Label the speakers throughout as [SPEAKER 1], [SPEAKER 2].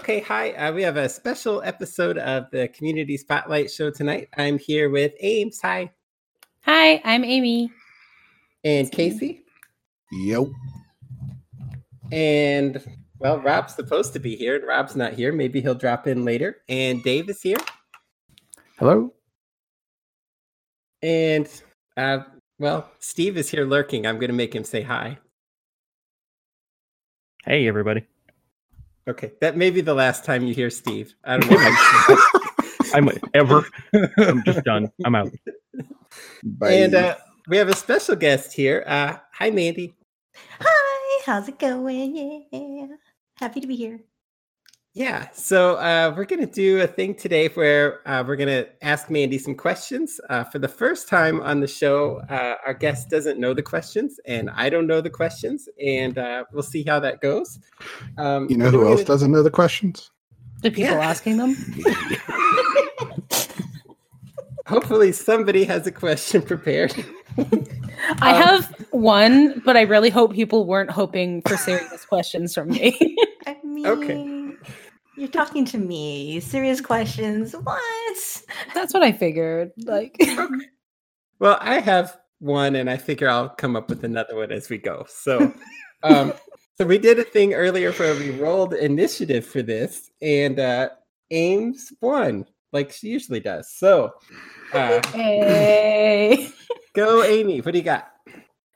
[SPEAKER 1] Okay, hi. Uh, we have a special episode of the Community Spotlight Show tonight. I'm here with Ames. Hi.
[SPEAKER 2] Hi, I'm Amy.
[SPEAKER 1] And Casey.
[SPEAKER 3] Yep.
[SPEAKER 1] And well, Rob's supposed to be here, and Rob's not here. Maybe he'll drop in later. And Dave is here.
[SPEAKER 4] Hello.
[SPEAKER 1] And uh, well, Steve is here lurking. I'm going to make him say hi.
[SPEAKER 4] Hey, everybody.
[SPEAKER 1] Okay, that may be the last time you hear Steve. I don't know.
[SPEAKER 4] I'm ever. I'm just done. I'm out.
[SPEAKER 3] Bye.
[SPEAKER 1] and uh, we have a special guest here. Uh, hi, Mandy.
[SPEAKER 5] Hi, how's it going? Yeah, happy to be here.
[SPEAKER 1] Yeah, so uh, we're going to do a thing today where uh, we're going to ask Mandy some questions. Uh, for the first time on the show, uh, our guest doesn't know the questions, and I don't know the questions, and uh, we'll see how that goes. Um,
[SPEAKER 3] you know who else
[SPEAKER 1] gonna-
[SPEAKER 3] doesn't know the questions?
[SPEAKER 2] The people
[SPEAKER 1] Yeah.
[SPEAKER 2] asking them.
[SPEAKER 1] Hopefully, somebody has a question prepared.
[SPEAKER 2] I
[SPEAKER 1] Um,
[SPEAKER 2] have one, but I really hope people weren't hoping for serious questions from me.
[SPEAKER 5] I mean,
[SPEAKER 1] Okay.
[SPEAKER 5] you're talking to me. Serious questions. What?
[SPEAKER 2] That's what I figured. Like,
[SPEAKER 1] Well, I have one, and I figure I'll come up with another one as we go. So, um, so we did a thing earlier where we rolled initiative for this, and uh, Ames won, like she usually does. So, uh,
[SPEAKER 2] hey.
[SPEAKER 1] go, Amy. What do you got?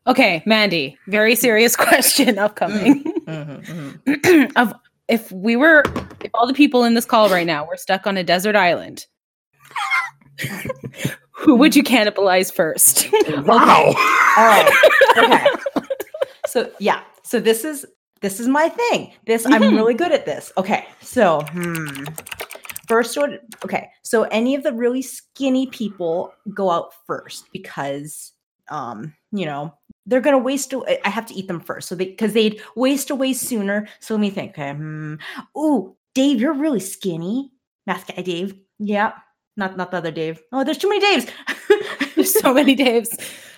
[SPEAKER 2] Okay, Mandy. Very serious question upcoming.
[SPEAKER 5] Mhm,
[SPEAKER 2] of if we were, if all the people in this call right now were stuck on a desert island, who would you cannibalize first?
[SPEAKER 3] Wow.
[SPEAKER 5] All right. Okay. so yeah. So this is this is my thing. This I'm
[SPEAKER 2] Mhm.
[SPEAKER 5] really good at this. Okay. So hmm. First one. Okay. So any of the really skinny people go out first because um, you know, they're gonna waste away. I have to eat them first. So they because they'd waste away sooner. So let me think. Okay. Hmm. Ooh, Dave, you're really skinny. Math guy Dave. Yeah. Not not the other Dave. Oh, there's too many Daves.
[SPEAKER 2] There's so many Daves.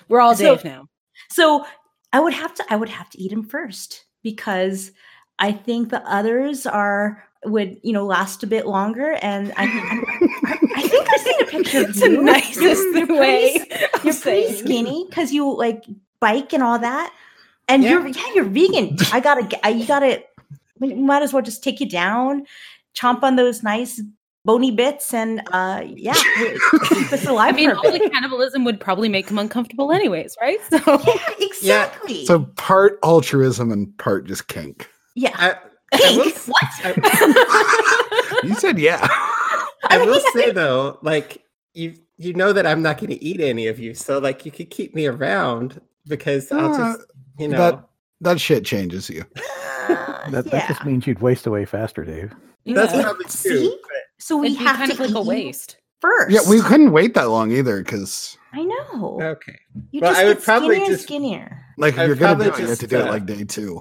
[SPEAKER 2] We're all
[SPEAKER 5] So-
[SPEAKER 2] Dave now.
[SPEAKER 5] So I would have to I would have to eat him first because I think the others are would you know last a bit longer and I I, I think I've seen a picture of
[SPEAKER 2] It's the
[SPEAKER 5] you.
[SPEAKER 2] nicest
[SPEAKER 5] You're
[SPEAKER 2] way. of
[SPEAKER 5] You're pretty skinny because you like bike and all that, and
[SPEAKER 1] Yeah.
[SPEAKER 5] you're yeah you're vegan. I gotta g- I, you gotta we might as well just take you down, chomp on those nice bony bits, and uh yeah, keep us
[SPEAKER 2] I mean, all the cannibalism would probably make him uncomfortable, anyways, right? So,
[SPEAKER 5] Yeah, exactly.
[SPEAKER 3] So part altruism and part just kink.
[SPEAKER 5] yeah.
[SPEAKER 1] I, I will,
[SPEAKER 5] What?
[SPEAKER 1] I,
[SPEAKER 3] You said yeah.
[SPEAKER 1] I will say though, like you, you know that I'm not going to eat any of you, so like you could keep me around because I'll
[SPEAKER 3] Uh,
[SPEAKER 1] just, you know.
[SPEAKER 3] That that shit changes you.
[SPEAKER 5] Uh,
[SPEAKER 4] That, that just means you'd waste away faster, Dave.
[SPEAKER 1] That's
[SPEAKER 2] yeah.
[SPEAKER 1] probably true.
[SPEAKER 5] See? So we
[SPEAKER 2] It'd
[SPEAKER 5] have
[SPEAKER 2] kind
[SPEAKER 5] to
[SPEAKER 2] of like
[SPEAKER 5] eat
[SPEAKER 2] a waste.
[SPEAKER 5] first.
[SPEAKER 3] Yeah, we couldn't wait that long either because
[SPEAKER 5] I know.
[SPEAKER 1] Okay.
[SPEAKER 5] You
[SPEAKER 1] Well,
[SPEAKER 5] just
[SPEAKER 1] I would
[SPEAKER 5] get
[SPEAKER 1] probably
[SPEAKER 5] skinnier and
[SPEAKER 1] just-
[SPEAKER 5] skinnier.
[SPEAKER 3] like if you're gonna do it, you have to do it
[SPEAKER 1] uh,
[SPEAKER 3] like day two.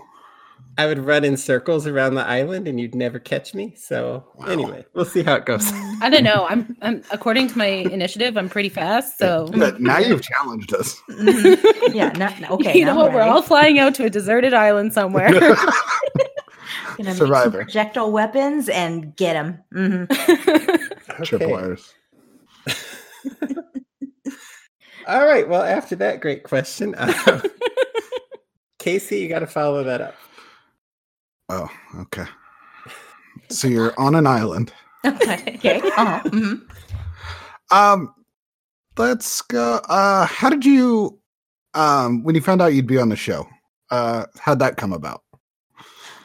[SPEAKER 1] I would run in circles around the island and you'd never catch me. So
[SPEAKER 3] Wow.
[SPEAKER 1] anyway, we'll see how it goes.
[SPEAKER 2] I don't know. I'm, I'm according to my initiative, I'm pretty fast. So,
[SPEAKER 3] But now you've challenged us.
[SPEAKER 5] Mhm. yeah. No, no, okay.
[SPEAKER 2] you know what?
[SPEAKER 5] I'm
[SPEAKER 2] We're all flying out to a deserted island somewhere.
[SPEAKER 5] Gonna make some
[SPEAKER 3] Survivor.
[SPEAKER 5] projectile weapons and get them. hmm
[SPEAKER 3] Triple R's.
[SPEAKER 1] All right. Well, after that great question, uh, Casey, you got to follow that up.
[SPEAKER 3] Oh, okay. So you're on an island.
[SPEAKER 5] Okay. Okay. Uh-huh. mhm.
[SPEAKER 3] Um, let's go. Uh, how did you, um, when you found out you'd be on the show, uh, how'd that come about?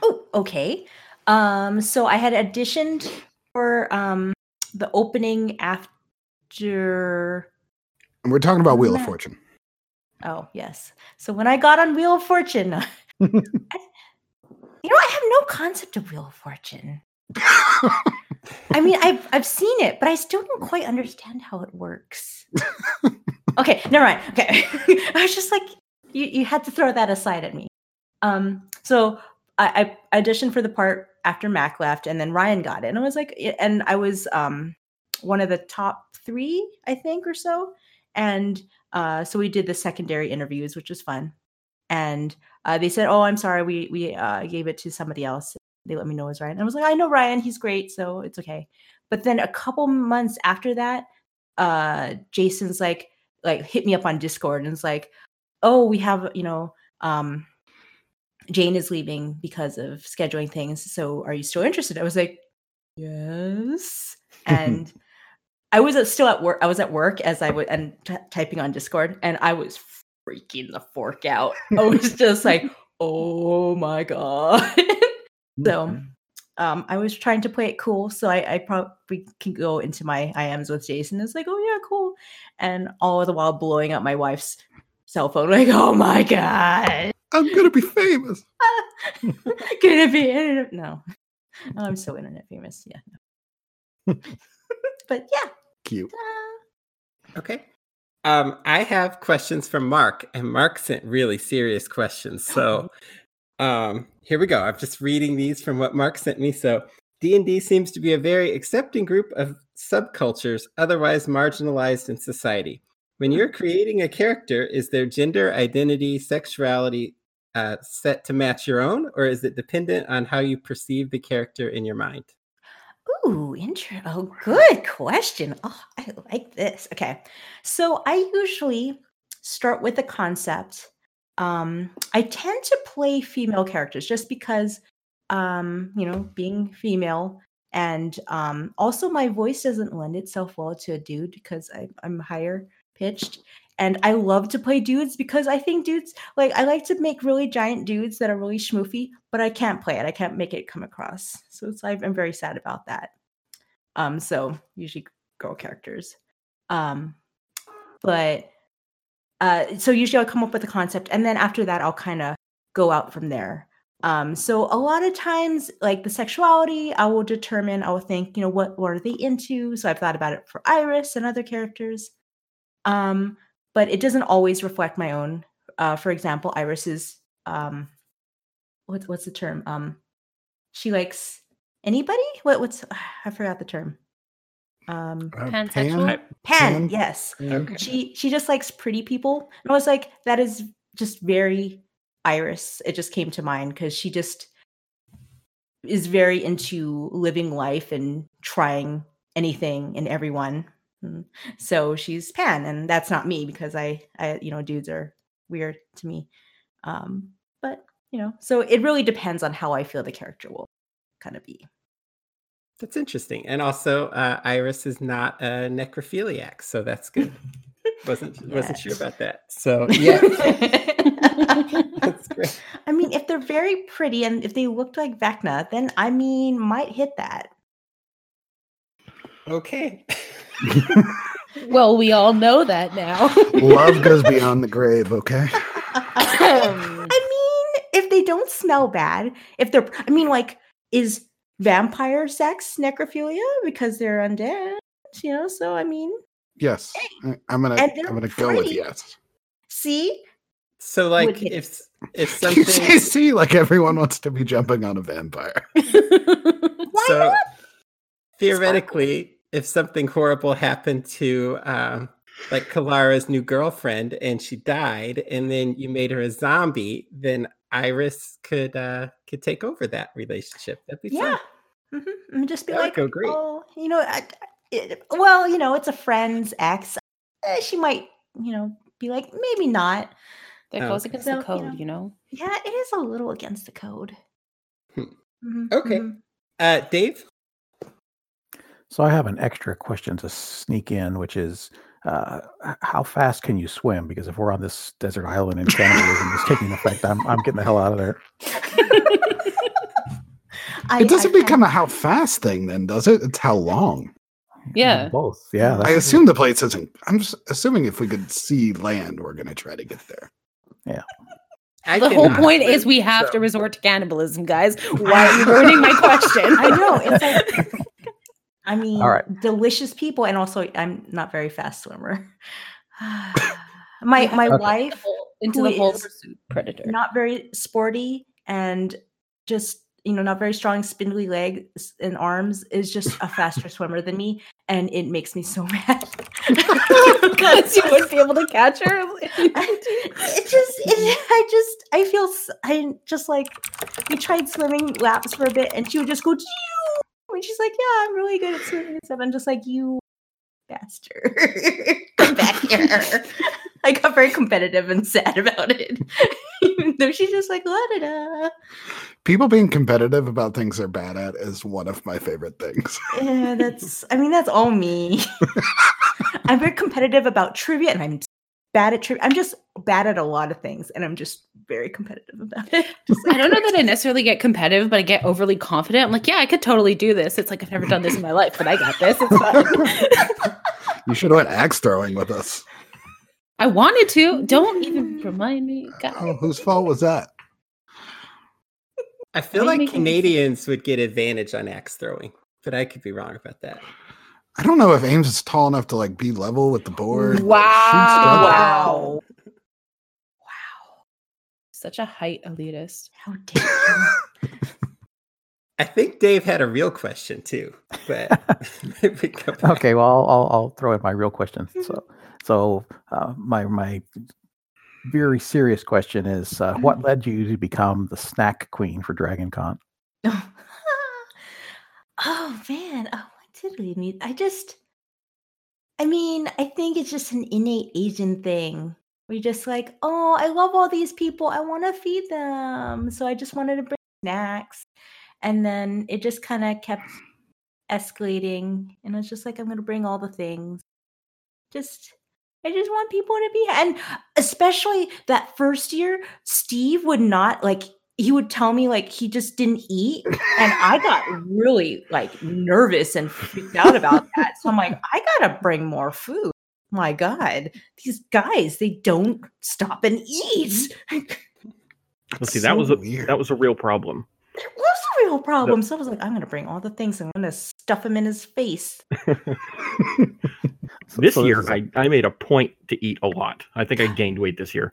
[SPEAKER 5] Oh, okay. Um, so I had auditioned for um the opening after
[SPEAKER 3] And we're talking about Wheel of Fortune.
[SPEAKER 5] Oh, yes. So when I got on Wheel of Fortune, I- you know, I have no concept of Wheel of Fortune. I mean, I've I've seen it, but I still don't quite understand how it works. okay, never mind. Okay, I was just like, you you had to throw that aside at me. Um, so I, I auditioned for the part after Mac left, and then Ryan got it, and I was like, and I was um one of the top three, I think, or so, and uh, so we did the secondary interviews, which was fun. And uh, they said, "Oh, I'm sorry, we we uh, gave it to somebody else." they let me know it was Ryan. And I was like, I know Ryan, he's great, so it's okay. But then a couple months after that, uh, Jason's like, like hit me up on Discord and it's like, oh, we have, you know, um, Jane is leaving because of scheduling things. So are you still interested? I was like, yes. And I was still at work. I was at work as I was and t- typing on Discord, and I was freaking the fork out. I was just like, oh my god. so um, I was trying to play it cool, so I, I probably can go into my IMs with Jason. It's like, oh yeah, cool, and all the while blowing up my wife's cell phone. Like, oh my god,
[SPEAKER 3] I'm gonna be famous.
[SPEAKER 5] gonna be internet? No, Oh, I'm so internet famous. Yeah, but yeah,
[SPEAKER 3] Cute.
[SPEAKER 5] uh,
[SPEAKER 1] Okay. Um, I have questions from Mark, and Mark sent really serious questions. So, um, here we go. I'm just reading these from what Mark sent me. So, D and D seems to be a very accepting group of subcultures, otherwise marginalized in society. When you're creating a character, is their gender, identity, sexuality uh, set to match your own, or is it dependent on how you perceive the character in your mind?
[SPEAKER 5] Ooh, intro. Oh, good question. Oh, I like this. Okay. So I usually start with a concept. Um, I tend to play female characters just because, um, you know, being female and um, also my voice doesn't lend itself well to a dude because I, I'm higher pitched. And I love to play dudes because I think dudes like I like to make really giant dudes that are really schmoofy, but I can't play it. I can't make it come across. So it's like I'm very sad about that. Um, so usually girl characters. Um, but uh, so usually I'll come up with a concept, and then after that I'll kind of go out from there. Um, so a lot of times, like the sexuality, I will determine. I will think, you know, what what are they into? So I've thought about it for Iris and other characters. Um, but it doesn't always reflect my own. Uh, for example, Iris's um, what's what's the term? Um, she likes anybody. What what's I forgot the term. Um,
[SPEAKER 3] Uh,
[SPEAKER 2] Pansexual?
[SPEAKER 3] Pan?
[SPEAKER 5] Pan.
[SPEAKER 3] Pan?
[SPEAKER 5] Yes,
[SPEAKER 1] Okay.
[SPEAKER 5] she she just likes pretty people. And I was like, that is just very Iris. It just came to mind because she just is very into living life and trying anything and everyone. Mm. So she's Pan, and that's not me because I, I, you know, dudes are weird to me. Um, but you know, so it really depends on how I feel the character will kind of be.
[SPEAKER 1] That's interesting. And also, uh, Iris is not a necrophiliac, so that's good. wasn't wasn't sure about that. So yeah, that's great.
[SPEAKER 5] I mean, if they're very pretty and if they looked like Vecna, then I mean, might hit that.
[SPEAKER 1] Okay.
[SPEAKER 2] Well, we all know that now.
[SPEAKER 3] Love goes beyond the grave. Okay.
[SPEAKER 5] I mean, if they don't smell bad, if they're, I mean, like, is vampire sex necrophilia because they're undead? You know, so I mean,
[SPEAKER 3] Yes. I- I'm gonna. I'm gonna go with yes.
[SPEAKER 5] see,
[SPEAKER 1] So like,
[SPEAKER 5] hit
[SPEAKER 1] if if
[SPEAKER 3] You
[SPEAKER 1] something,
[SPEAKER 3] see, like everyone wants to be jumping on a vampire.
[SPEAKER 5] why
[SPEAKER 1] so
[SPEAKER 5] not?
[SPEAKER 1] theoretically, if something horrible happened to um, like Kalara's new girlfriend and she died, and then you made her a zombie, then Iris could uh could take over that relationship. That'd be
[SPEAKER 5] Yeah.
[SPEAKER 1] fun.
[SPEAKER 5] hmm just be
[SPEAKER 1] That would
[SPEAKER 5] like,
[SPEAKER 1] go great.
[SPEAKER 5] oh, you know, I, it, well, you know, it's a friend's ex. Eh, she might, you know, be like, maybe not.
[SPEAKER 2] that goes
[SPEAKER 1] okay.
[SPEAKER 2] against
[SPEAKER 5] So,
[SPEAKER 2] the
[SPEAKER 5] you
[SPEAKER 2] code,
[SPEAKER 5] know.
[SPEAKER 2] you know.
[SPEAKER 5] Yeah, it is a little against the code.
[SPEAKER 1] Hmm.
[SPEAKER 5] Mhm,
[SPEAKER 1] Okay.
[SPEAKER 5] mhm.
[SPEAKER 1] Uh, Dave.
[SPEAKER 4] So I have an extra question to sneak in, which is uh, how fast can you swim? Because if we're on this desert island and cannibalism is taking effect, I'm, I'm getting the hell out of there.
[SPEAKER 5] I-
[SPEAKER 3] it doesn't
[SPEAKER 5] I can-
[SPEAKER 3] become a how fast thing, then, does it? It's how long.
[SPEAKER 2] Yeah.
[SPEAKER 4] Both. Yeah.
[SPEAKER 3] I assume the place isn't. I'm just assuming if we could see land, we're gonna try to get there.
[SPEAKER 1] I
[SPEAKER 2] the whole point is we have
[SPEAKER 1] so-
[SPEAKER 2] to resort to cannibalism, guys. Why are you ruining my question?
[SPEAKER 5] I know. It's like, I mean,
[SPEAKER 4] right.
[SPEAKER 5] delicious people, and also I'm not very fast swimmer. my my
[SPEAKER 2] have to
[SPEAKER 5] wife,
[SPEAKER 2] get into the whole pursuit predator.
[SPEAKER 5] not very sporty and just you know not very strong, spindly legs and arms, is just a faster swimmer than me, and it makes me so mad.
[SPEAKER 2] because you wouldn't be able to catch her.
[SPEAKER 5] it just it, i just i feel i just like we tried swimming laps for a bit, and she would just go. "Phew," And she's like, "Yeah, I'm really good at swimming and stuff." I'm just like, "You bastard, come back here." I got very competitive and sad about it, even though she's just like, "La da da."
[SPEAKER 3] People being competitive about things they're bad at is one of my favorite things.
[SPEAKER 5] Yeah, that's. I mean, that's all me. I'm very competitive about trivia, and I'm bad at trivia. I'm just bad at a lot of things, and I'm just very competitive about it. Just
[SPEAKER 2] I don't know that I necessarily get competitive, but I get overly confident. I'm like, yeah, I could totally do this. It's like I've never done this in my life, but I got this. It's fine.
[SPEAKER 3] You should have went axe throwing with us.
[SPEAKER 2] I wanted to. Don't even remind me. God.
[SPEAKER 3] Oh, whose fault was that?
[SPEAKER 1] I feel
[SPEAKER 2] Might
[SPEAKER 1] like
[SPEAKER 2] make it-
[SPEAKER 1] Canadians would get advantage on axe throwing, but I could be wrong about that.
[SPEAKER 3] I don't know if Ames is tall enough to like be level with the board.
[SPEAKER 2] Wow.
[SPEAKER 5] wow. Wow.
[SPEAKER 2] Such a height elitist.
[SPEAKER 5] How dare you?
[SPEAKER 1] I think Dave had a real question too, but we.
[SPEAKER 4] Okay, well, I'll, I'll, I'll throw in my real question. So, so uh, my my very serious question is, uh, what led you to become the snack queen for Dragon Con?
[SPEAKER 5] oh man. Oh, what I just I mean, I think it's just an innate Asian thing. We're just like, oh, I love all these people. I want to feed them. So I just wanted to bring snacks. And then it just kind of kept escalating. And I was just like, I'm gonna bring all the things. Just I just want people to be and especially that first year, Steve would not like he would tell me like he just didn't eat and i got really like nervous and freaked out about that. So i'm like i gotta bring more food. My god these guys they don't stop and eat. Mm-hmm. It
[SPEAKER 6] Well, see,
[SPEAKER 3] It's
[SPEAKER 6] that was a
[SPEAKER 3] weird.
[SPEAKER 6] that was a real problem.
[SPEAKER 5] was a real problem. So i was like i'm gonna bring all the things. I'm gonna stuff them in his face.
[SPEAKER 6] This
[SPEAKER 4] so
[SPEAKER 6] year,
[SPEAKER 4] is-
[SPEAKER 6] I, I made a point to eat a lot. I think I gained weight this year.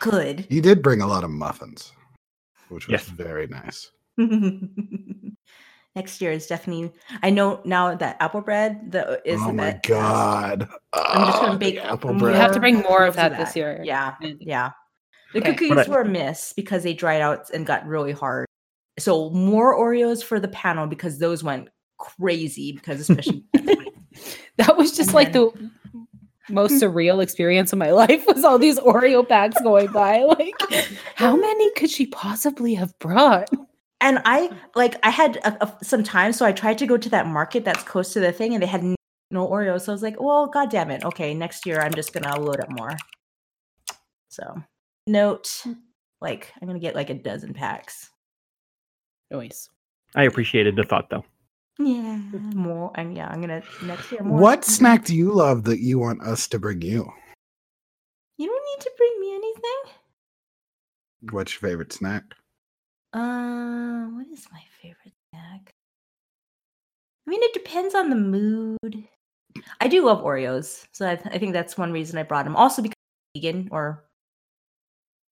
[SPEAKER 5] good.
[SPEAKER 3] You did bring a lot of muffins, which was
[SPEAKER 6] Yes.
[SPEAKER 3] very nice.
[SPEAKER 5] next year is definitely i know now that apple bread the uh, is
[SPEAKER 3] oh
[SPEAKER 5] the
[SPEAKER 3] my
[SPEAKER 5] best.
[SPEAKER 3] god!
[SPEAKER 5] I'm just gonna
[SPEAKER 3] Oh,
[SPEAKER 5] bake
[SPEAKER 3] apple
[SPEAKER 5] bread.
[SPEAKER 2] You have to bring more of
[SPEAKER 5] We'll
[SPEAKER 2] that this year.
[SPEAKER 5] Yeah,
[SPEAKER 2] mm.
[SPEAKER 5] yeah. The
[SPEAKER 2] Okay.
[SPEAKER 5] cookies
[SPEAKER 6] I-
[SPEAKER 5] were a miss because they dried out and got really hard. So more Oreos for the panel because those went crazy because especially
[SPEAKER 2] That was just
[SPEAKER 5] And
[SPEAKER 2] like
[SPEAKER 5] then-
[SPEAKER 2] the most surreal experience of my life was all these Oreo packs going by. Like, how many could she possibly have brought?
[SPEAKER 5] and I like I had a, a- some time, so I tried to go to that market that's close to the thing, and they had no Oreos. So I was like, well, god damn it. Okay, next year I'm just gonna load up more. So note, like I'm gonna get like a dozen packs.
[SPEAKER 2] Noise.
[SPEAKER 6] I appreciated the thought, though.
[SPEAKER 5] Yeah, more. And yeah, I'm gonna next year more.
[SPEAKER 3] What snack do you love that you want us to bring you?
[SPEAKER 5] You don't need to bring me anything.
[SPEAKER 3] What's your favorite snack?
[SPEAKER 5] Uh, what is my favorite snack? I mean, it depends on the mood. I do love Oreos, so I, I think that's one reason I brought them. Also because vegan or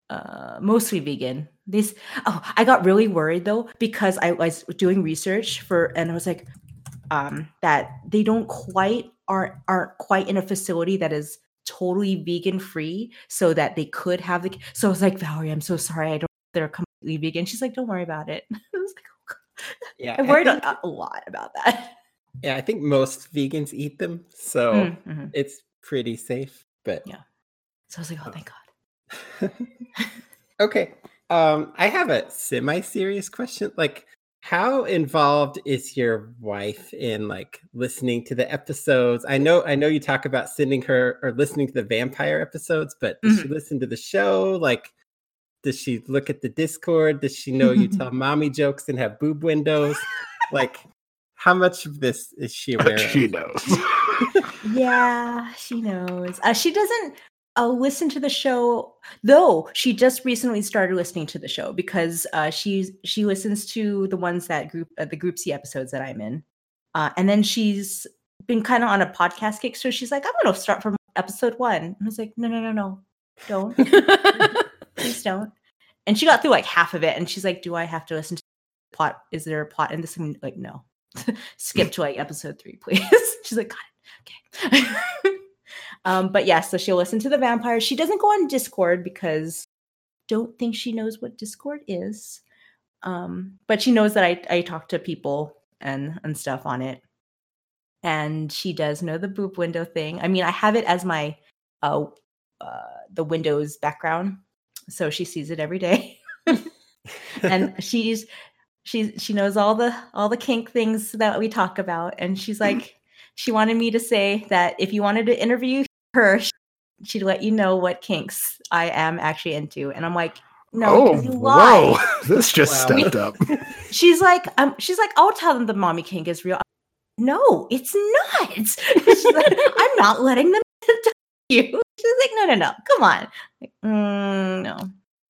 [SPEAKER 5] uh, mostly vegan. This oh, I got really worried though because I was doing research for, and I was like, um, that they don't quite aren't aren't quite in a facility that is totally vegan free, so that they could have the. So I was like, Valerie, I'm so sorry, I don't. They're completely vegan. She's like, don't worry about it. I was like, oh,
[SPEAKER 1] Yeah,
[SPEAKER 5] I
[SPEAKER 1] I
[SPEAKER 5] worried
[SPEAKER 1] think,
[SPEAKER 5] a, a lot about that.
[SPEAKER 1] yeah, I think most vegans eat them, so
[SPEAKER 5] Mm, mhm.
[SPEAKER 1] it's pretty safe. But
[SPEAKER 5] Yeah. So I was like, oh, thank God.
[SPEAKER 1] okay, um, I have a semi-serious question. Like, how involved is your wife in like listening to the episodes? I know, I know you talk about sending her or listening to the vampire episodes, but does she listen to the show? Like, does she look at the Discord? Does she know you tell mommy jokes and have boob windows? like, how much of this is she aware
[SPEAKER 3] she
[SPEAKER 1] of?
[SPEAKER 3] knows.
[SPEAKER 5] Yeah, she knows. Uh, she doesn't uh, listen to the show, though. She just recently started listening to the show because uh, she's she listens to the ones that group uh, the group C episodes that I'm in, uh, and then she's been kind of on a podcast kick. So she's like, I'm gonna start from episode one. I was like, no, no, no, no, don't, please don't. And she got through like half of it, and she's like, Do I have to listen to plot? Is there a plot in this? I'm like, no. Skip to like episode three, please. she's like, got it. Okay. Um, but yeah, so she'll listen to the vampire. She doesn't go on Discord because don't think she knows what Discord is. Um, but she knows that I I talk to people and and stuff on it, and she does know the boob window thing. I mean, I have it as my uh, uh the Windows background, so she sees it every day, and she's she she knows all the all the kink things that we talk about, and she's like, she wanted me to say that if you wanted to interview her, she'd let you know what kinks I am actually into, and I'm like. No,
[SPEAKER 3] oh,
[SPEAKER 5] you lie.
[SPEAKER 3] whoa! This just
[SPEAKER 1] Wow.
[SPEAKER 3] stepped up.
[SPEAKER 5] She's like, um, she's like, I'll tell them the mommy kink is real. No, it's not. She's like, I'm not letting them tell you. She's like, no, no, no, come on. Like, mm, no.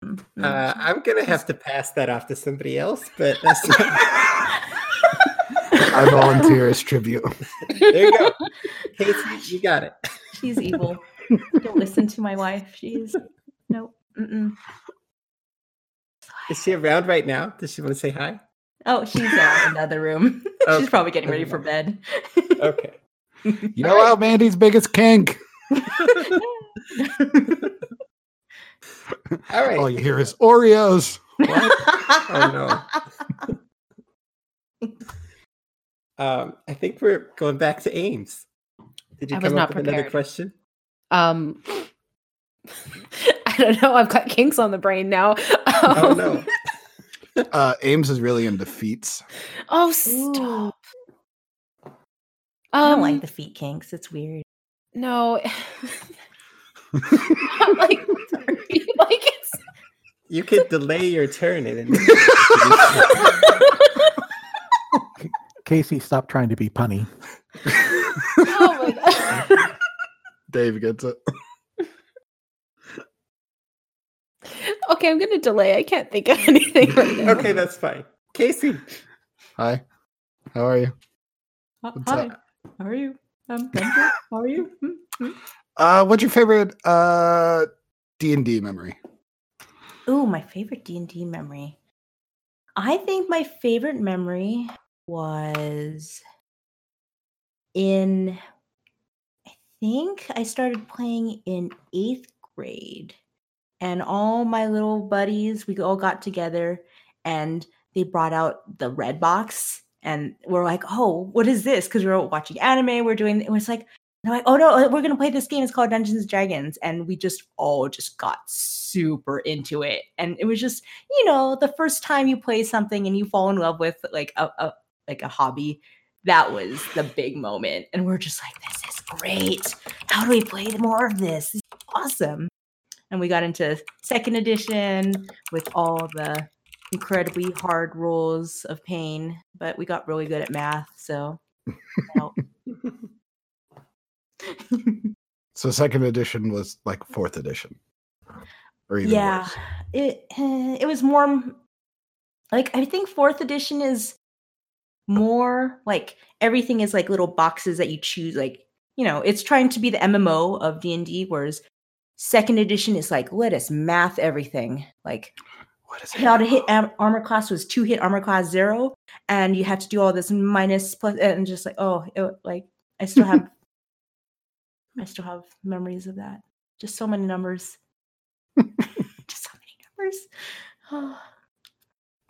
[SPEAKER 5] Mm, no.
[SPEAKER 1] Uh, I'm gonna have to pass that off to somebody else, but that's not...
[SPEAKER 3] I volunteer as tribute.
[SPEAKER 1] there you go. Casey, you got it.
[SPEAKER 5] She's evil. Don't listen to my wife. She's no. Mm-mm.
[SPEAKER 1] Is she around right now? Does she want to say hi?
[SPEAKER 5] Oh, she's uh, in another room.
[SPEAKER 1] Okay,
[SPEAKER 5] she's probably getting ready for bed.
[SPEAKER 1] Okay.
[SPEAKER 3] Yell out Mandy's biggest kink.
[SPEAKER 1] All right.
[SPEAKER 3] All you hear is Oreos.
[SPEAKER 1] Oh no. Um, I think we're going back to Ames. Did you
[SPEAKER 2] I was
[SPEAKER 1] come
[SPEAKER 2] not
[SPEAKER 1] up with another question?
[SPEAKER 2] Um, I don't know. I've got kinks on the brain now.
[SPEAKER 1] Oh
[SPEAKER 2] Um,
[SPEAKER 1] no.
[SPEAKER 3] Uh, Ames is really into feats.
[SPEAKER 2] Oh,
[SPEAKER 5] Ooh.
[SPEAKER 2] stop.
[SPEAKER 5] I don't
[SPEAKER 2] Um,
[SPEAKER 5] like the feet kinks. It's weird.
[SPEAKER 2] no. I'm like, sorry. like it's.
[SPEAKER 1] You could delay your turn and then
[SPEAKER 4] Casey, stop trying to be punny.
[SPEAKER 2] Oh my god.
[SPEAKER 3] Dave gets it.
[SPEAKER 2] okay, I'm gonna delay. I can't think of anything right now.
[SPEAKER 1] Okay, that's fine. Casey.
[SPEAKER 3] Hi. How are you? What's
[SPEAKER 5] Hi.
[SPEAKER 3] up?
[SPEAKER 5] How are you? Um, I'm. How are you? Hmm, hmm.
[SPEAKER 3] Uh, what's your favorite uh D and D memory?
[SPEAKER 5] Ooh, my favorite D and D memory. I think my favorite memory was in. I think I started playing in eighth grade, and all my little buddies, we all got together, and they brought out the red box, and we're like, "Oh, what is this?" Because we were watching anime, we're doing. It was like, they're like, oh no, uh, we're gonna play this game. It's called Dungeons and Dragons, and we just all just got super into it. And it was just, you know, the first time you play something and you fall in love with like a, a like a hobby. That was the big moment, and we're just like, this is great. How do we play more of this? This is awesome. And we got into second edition with all the incredibly hard rules of pain, but we got really good at math, so.
[SPEAKER 3] So second edition was like fourth edition. Or even
[SPEAKER 5] yeah
[SPEAKER 3] worse.
[SPEAKER 5] it eh, it was more like i think fourth edition is more like everything is like little boxes that you choose like you know it's trying to be the mmo of d&d whereas second edition is like let us math everything like
[SPEAKER 3] What is
[SPEAKER 5] how to hit am- armor class was two hit armor class zero and you had to do all this minus plus and just like oh it, like i still have i still have memories of that. Just so many numbers. Just so many numbers. Oh,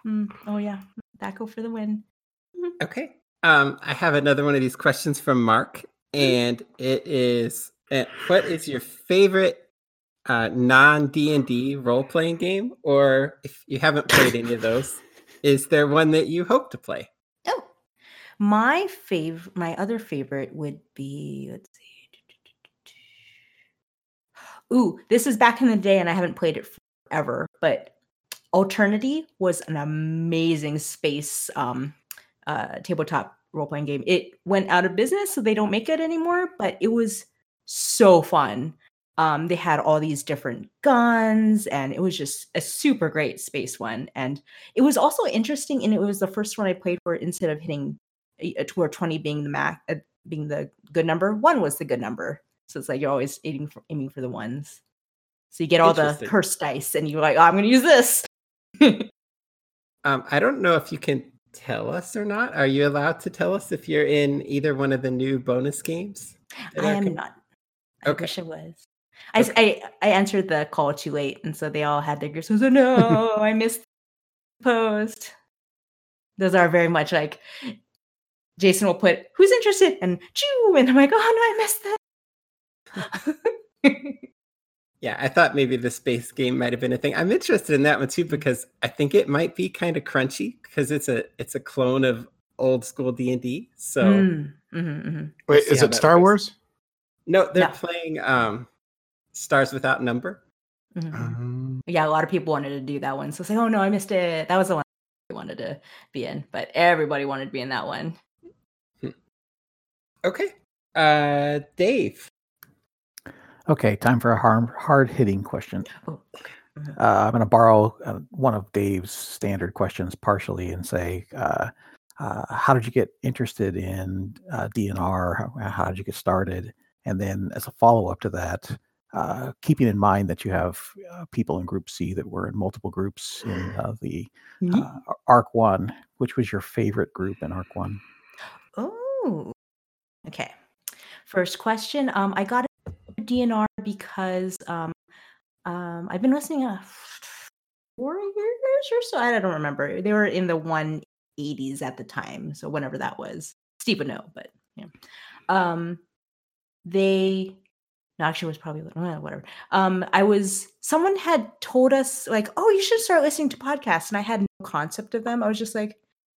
[SPEAKER 5] Mm, oh yeah. That go for the win
[SPEAKER 1] Okay. Um, I have another one of these questions from Mark, and it is: uh, What is your favorite uh, non D and D role playing game? Or if you haven't played any of those, is there one that you hope to play?
[SPEAKER 5] oh my favorite my other favorite would be let's see ooh this is back in the day and i haven't played it forever but alternity was an amazing space um uh tabletop role-playing game. It went out of business so they don't make it anymore but it was so fun. Um they had all these different guns and it was just a super great space one. And it was also interesting and it was the first one i played where instead of hitting a two or 20 being the max uh, being the good number one was the good number. So it's like you're always aiming for aiming for the ones. So you get all the cursed dice and you're like oh, i'm gonna use this.
[SPEAKER 1] Um, I don't know if you can tell us or not. Are you allowed to tell us if you're in either one of the new bonus games?
[SPEAKER 5] i am
[SPEAKER 1] com-
[SPEAKER 5] not i
[SPEAKER 1] Okay.
[SPEAKER 5] wish i was I I answered the call too late and so they all had their groups I was no i missed post. Those are very much like Jason will put who's interested and choo, and I'm like, oh no, I missed that.
[SPEAKER 1] Yeah, I thought maybe the space game might have been a thing. I'm interested in that one too because I think it might be kind of crunchy because it's a it's a clone of old school D and D. So
[SPEAKER 5] Mm, mhm, mm-hmm.
[SPEAKER 3] Wait, is it Star
[SPEAKER 1] works.
[SPEAKER 3] Wars?
[SPEAKER 1] no, they're
[SPEAKER 5] No.
[SPEAKER 1] playing um Stars Without Number.
[SPEAKER 5] Mhm.
[SPEAKER 3] Um,
[SPEAKER 5] yeah, a lot of people wanted to do that one. So it's like, oh no, I missed it. That was the one I wanted to be in, but everybody wanted to be in that one.
[SPEAKER 1] Okay. Uh Dave.
[SPEAKER 4] Okay, time for a hard, hard hitting question.
[SPEAKER 5] Oh, okay. Mhm.
[SPEAKER 4] Uh, I'm going to borrow uh, one of Dave's standard questions partially and say, uh, uh, how did you get interested in uh, DNR? How, how did you get started? And then, as a follow up to that, uh, keeping in mind that you have uh, people in Group C that were in multiple groups in uh, the uh, Arc One, which was your favorite group in Arc One?
[SPEAKER 5] Oh, okay. First question. Um, I got DNR because um, um, I've been listening uh, four years or so. I don't remember. They were in the 180s at the time, so whenever that was. Steve would know, but yeah. Um, they no, actually, it was probably uh, whatever. Um, I was someone had told us like, oh, you should start listening to podcasts, and I had no concept of them. I was just like,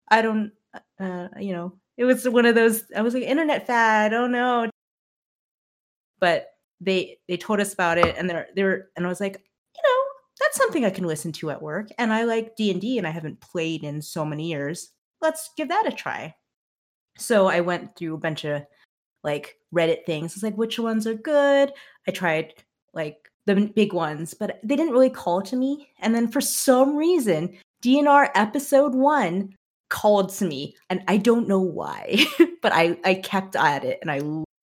[SPEAKER 5] I don't, uh, you know, it was one of those. I was like, internet fad. Oh no, but they they told us about it, and they're they're, and I was like, you know, that's something I can listen to at work, and I like D and D, and I haven't played in so many years. Let's give that a try. So I went through a bunch of like Reddit things. It's like which ones are good. I tried like the big ones, but they didn't really call to me. And then for some reason, DNR episode one called to me, and I don't know why, but I I kept at it and I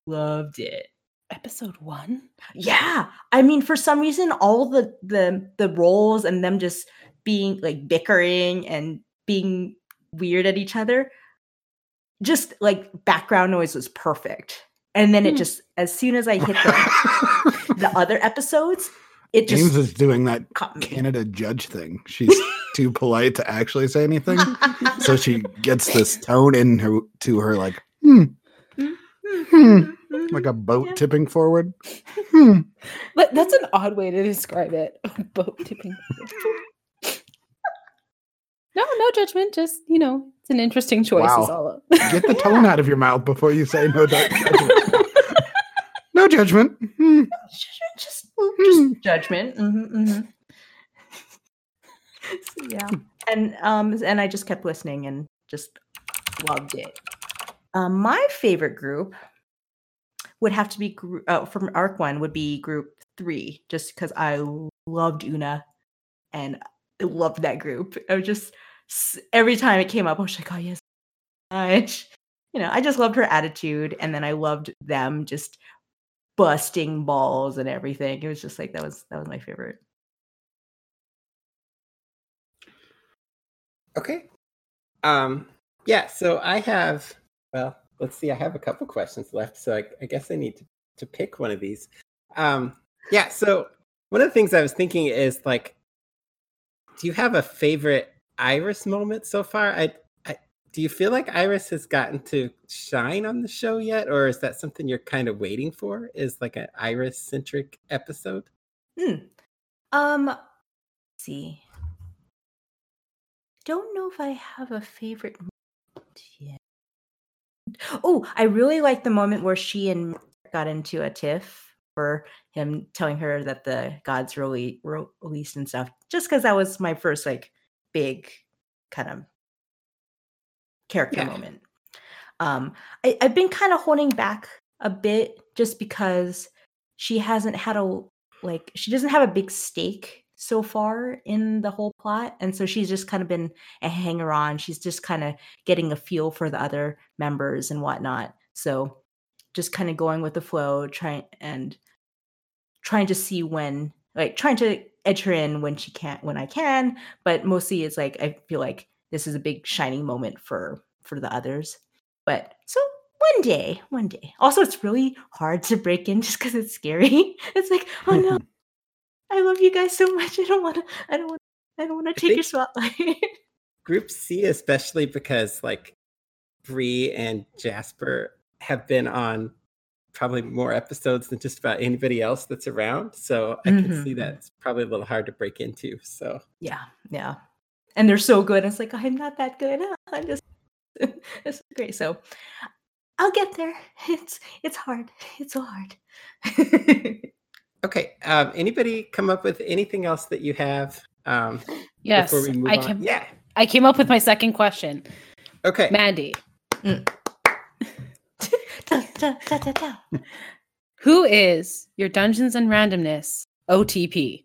[SPEAKER 5] loved it.
[SPEAKER 2] Episode one.
[SPEAKER 5] Yeah, I mean, for some reason, all the the the roles and them just being like bickering and being weird at each other, just like background noise was perfect. And then it
[SPEAKER 2] Hmm.
[SPEAKER 5] just, as soon as I hit the, the other episodes, it just
[SPEAKER 3] James is doing that. Canada judge thing. She's too polite to actually say anything, so she gets this tone in her to her like hmm, hmm, like a boat
[SPEAKER 5] Yeah.
[SPEAKER 3] tipping forward. Hmm.
[SPEAKER 2] But that's an odd way to describe it. Boat tipping. no, no judgment. Just you know, it's an interesting choice. Is
[SPEAKER 3] Wow.
[SPEAKER 2] all. Of.
[SPEAKER 3] Get the tone out of your mouth before you say no judgment. no judgment. Hmm.
[SPEAKER 5] Just, just judgment. hmm hmm yeah, and um, and I just kept listening and just loved it. Um, my favorite group would have to be gr- uh, from Arc One would be Group Three, just because I loved Una and I loved that group. I was just every time it came up, I was like, oh yes, much. You know, I just loved her attitude, and then I loved them just busting balls and everything. It was just like that was that was my favorite.
[SPEAKER 1] Okay. Um, yeah, so I have, well, let's see, I have a couple questions left, so I, I guess I need to, to pick one of these. Um, yeah, so one of the things I was thinking is like, do you have a favorite Iris moment so far? I, I do you feel like Iris has gotten to shine on the show yet, or is that something you're kind of waiting for? Is like an Iris centric episode?
[SPEAKER 5] Hmm. Um, see. Don't know if I have a favorite moment Oh, I really like the moment where she and got into a tiff for him telling her that the gods really ro- released and stuff. Just because that was my first like big kind of character
[SPEAKER 1] Yeah.
[SPEAKER 5] moment. Um, I, I've been kind of holding back a bit just because she hasn't had a like she doesn't have a big stake so far in the whole plot and so she's just kind of been a hanger on she's just kind of getting a feel for the other members and whatnot. So just kind of going with the flow trying and trying to see when like trying to edge her in when she can't when i can but mostly it's like i feel like this is a big shining moment for for the others. But so one day one day. Also it's really hard to break in just because it's scary. It's like oh no I love you guys so much. I don't want to. I don't want. I don't want to take your spotlight.
[SPEAKER 1] Group C, especially because like Bree and Jasper have been on probably more episodes than just about anybody else that's around. So I can see
[SPEAKER 5] Mhm.
[SPEAKER 1] that it's probably a little hard to break into. So
[SPEAKER 5] Yeah, yeah. And they're so good. It's like I'm not that good. I'm just it's great. So I'll get there. It's it's hard. It's so hard.
[SPEAKER 1] Okay. Um, anybody come up with anything else that you have um,
[SPEAKER 2] Yes,
[SPEAKER 1] before we move
[SPEAKER 2] I
[SPEAKER 1] on?
[SPEAKER 2] came.
[SPEAKER 1] Yeah.
[SPEAKER 2] I came up with my second question,
[SPEAKER 1] Okay.
[SPEAKER 2] Mandy.
[SPEAKER 5] Da, da, da, da, da.
[SPEAKER 2] Who is your Dungeons and Randomness OTP?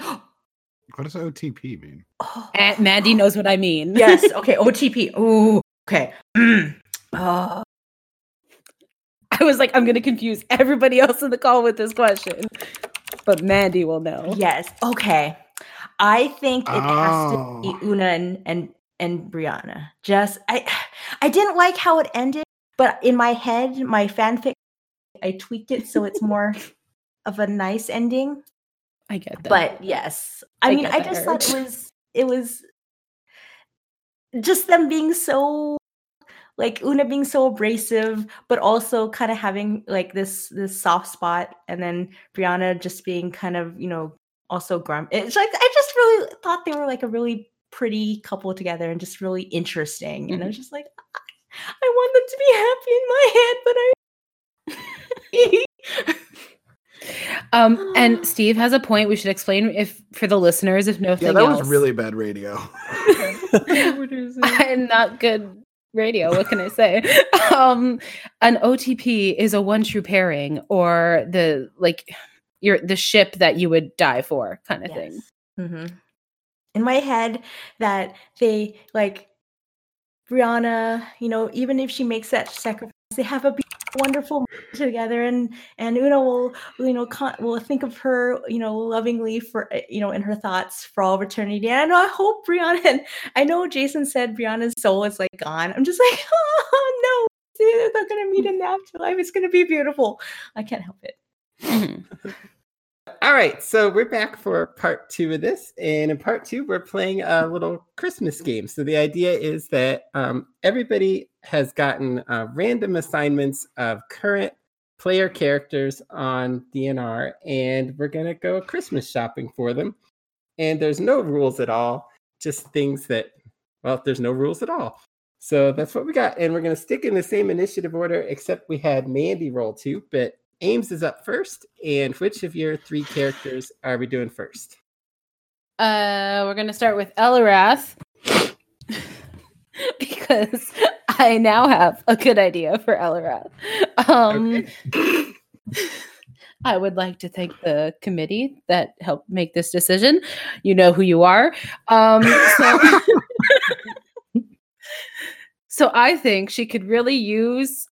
[SPEAKER 3] What does OTP mean?
[SPEAKER 5] Oh.
[SPEAKER 2] And Mandy knows what I mean.
[SPEAKER 5] yes. Okay. OTP. Ooh. Okay. Mm. Oh.
[SPEAKER 2] I was like, I'm going to confuse everybody else in the call with this question, but Mandy will know.
[SPEAKER 5] Yes. Okay. I think it has to
[SPEAKER 3] Oh.
[SPEAKER 5] be Una and, and and Brianna. Just I I didn't like how it ended, but in my head, my fanfic, I tweaked it so it's more of a nice ending.
[SPEAKER 2] I get that.
[SPEAKER 5] But yes, I,
[SPEAKER 2] I
[SPEAKER 5] mean, I
[SPEAKER 2] that
[SPEAKER 5] just thought it was it was just them being so like Una being so abrasive, but also kind of having like this this soft spot, and then Brianna just being kind of you know also grum. It's like I just really thought they were like a really pretty couple together and just really interesting, and I was just like, I, I want them to be happy in my head, but I.
[SPEAKER 2] um, and Steve has a point. We should explain if for the listeners, if
[SPEAKER 3] Yeah,
[SPEAKER 2] nothing
[SPEAKER 3] that
[SPEAKER 2] else.
[SPEAKER 3] was really bad radio.
[SPEAKER 2] and not good radio. What can I say? um, an OTP is a one true pairing, or the like, your the ship that you would die for, kind of thing.
[SPEAKER 5] hmm In my head, that they like Brianna, you know, even if she makes that sacrifice, they have a be- wonderful together, and and Una will, you know, con- will think of her, you know, lovingly for, uh, you know, in her thoughts for all of eternity. And I hope Brianna, and I know Jason said Brianna's soul is like gone. I'm just like, oh no, they're not gonna meet in the afterlife. It's gonna be beautiful. I can't help it.
[SPEAKER 2] Mhm.
[SPEAKER 1] All right, so we're back for part two of this, and in part two, we're playing a little Christmas game. So the idea is that um, everybody has gotten uh, random assignments of current player characters on DNR, and we're gonna go Christmas shopping for them. And there's no rules at all, just things that, well, there's no rules at all. So that's what we got, and we're gonna stick in the same initiative order, except we had Mandy roll too, but Ames is up first. And which of your three characters are we doing first?
[SPEAKER 2] Uh, we're gonna start with Elarath because I now have a good idea for Elarath. Um, I would like to thank the committee that helped make this decision. You know who you are. Um, so, so I think she could really use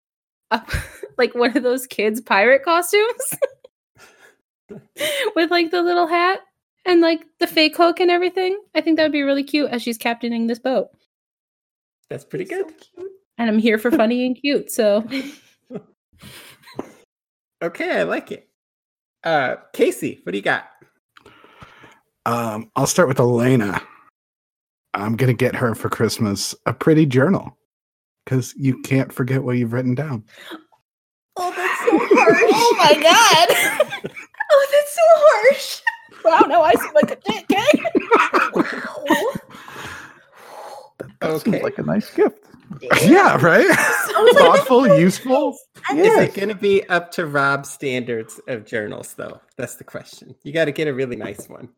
[SPEAKER 2] like one of those kids' pirate costumes with like the little hat and like the fake hook and everything. I think that would be really cute as she's captaining this boat.
[SPEAKER 1] That's pretty good.
[SPEAKER 2] And I'm here for funny and cute. So
[SPEAKER 1] Okay, I like it. Uh, Casey, what do you got?
[SPEAKER 3] Um, I'll start with Elena. I'm gonna get her for Christmas a pretty journal because you can't forget what you've written down.
[SPEAKER 5] Oh, that's so harsh.
[SPEAKER 2] Oh my god.
[SPEAKER 5] Oh, that's so harsh.
[SPEAKER 2] wow, now I seem like a dick, eh?
[SPEAKER 5] Wow.
[SPEAKER 4] That, that
[SPEAKER 1] Okay.
[SPEAKER 4] seems like a nice gift.
[SPEAKER 3] yeah, right.
[SPEAKER 5] Sounds like
[SPEAKER 3] Thoughtful, useful.
[SPEAKER 1] Is it going to be up to Rob's standards of journals, though? That's the question. You got to get a really nice one.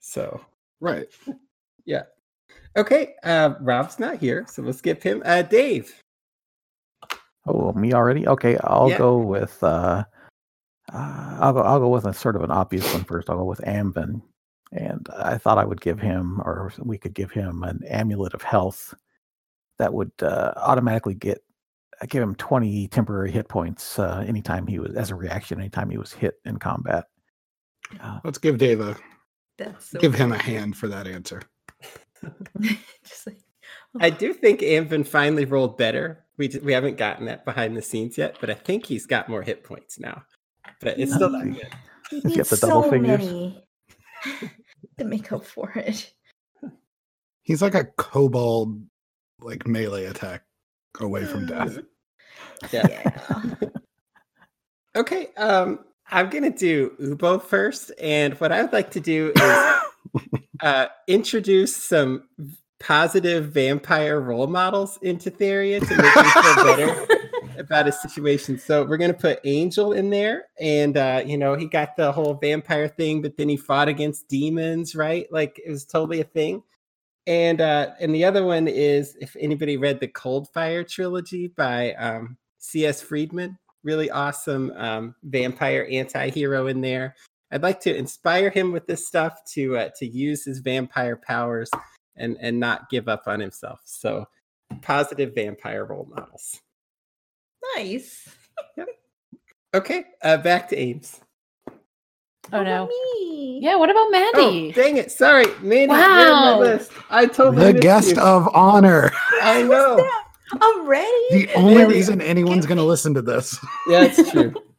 [SPEAKER 1] So,
[SPEAKER 3] Right.
[SPEAKER 1] Okay, uh, Rob's not here, so we'll skip him. Uh, Dave.
[SPEAKER 4] Oh, me already? Okay, I'll
[SPEAKER 1] Yeah.
[SPEAKER 4] go with uh, uh I'll go I'll go with a sort of an obvious one first. I'll go with Amvin. And I thought I would give him or we could give him an amulet of health that would uh, automatically get uh, give him 20 temporary hit points uh, anytime he was as a reaction anytime he was hit in combat. Uh,
[SPEAKER 3] Let's give Dave a
[SPEAKER 5] That's so
[SPEAKER 3] give him a hand for that answer.
[SPEAKER 5] Just like,
[SPEAKER 1] I do think Amvin finally rolled better. We, d- we haven't gotten that behind the scenes yet, but I think he's got more hit points now. But it's still not good.
[SPEAKER 5] he
[SPEAKER 4] Get
[SPEAKER 5] needs
[SPEAKER 4] the double
[SPEAKER 5] so
[SPEAKER 4] fingers.
[SPEAKER 5] many to make up for it.
[SPEAKER 3] He's like a kobold, like melee attack away from death.
[SPEAKER 1] Yeah.
[SPEAKER 5] Yeah.
[SPEAKER 1] Okay. Um, I'm gonna do Ubo first, and what I would like to do is uh, introduce some positive vampire role models into Theria to make me feel better about a situation. So we're gonna put Angel in there, and uh, you know he got the whole vampire thing, but then he fought against demons, right? Like it was totally a thing. And uh, and the other one is if anybody read the Cold Fire trilogy by um, C.S. Friedman, really awesome um, vampire anti-hero in there. I'd like to inspire him with this stuff to uh, to use his vampire powers and and not give up on himself. So positive vampire role models.
[SPEAKER 5] nice.
[SPEAKER 1] Okay, uh, back to Ames.
[SPEAKER 2] Oh
[SPEAKER 5] What
[SPEAKER 2] no.
[SPEAKER 5] about Me.
[SPEAKER 2] Yeah, what about
[SPEAKER 1] Oh, dang it! Sorry, Mandy. Wow.
[SPEAKER 2] Wow.
[SPEAKER 1] my list. I totally
[SPEAKER 3] The guest
[SPEAKER 1] you.
[SPEAKER 3] of honor.
[SPEAKER 1] I know.
[SPEAKER 5] I'm ready.
[SPEAKER 3] The only
[SPEAKER 1] Mandy.
[SPEAKER 3] reason anyone's going to listen to this.
[SPEAKER 1] Yeah, it's true.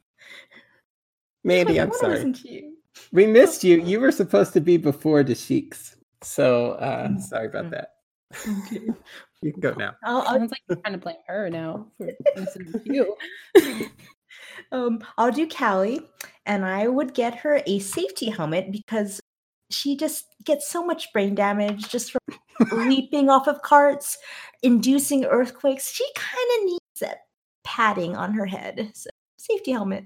[SPEAKER 1] Mandy, I'm sorry.
[SPEAKER 5] to you.
[SPEAKER 1] We missed you. You were supposed to be before the Sheiks. So uh
[SPEAKER 5] Mm.
[SPEAKER 1] sorry about
[SPEAKER 5] Mm.
[SPEAKER 1] that. You can go now.
[SPEAKER 5] I'll, I'll,
[SPEAKER 2] Sounds like you're trying to blame her now for to you.
[SPEAKER 5] um, I'll do Callie, and I would get her a safety helmet because she just gets so much brain damage just from leaping off of carts, inducing earthquakes. She kind of needs that padding on her head. So, safety helmet,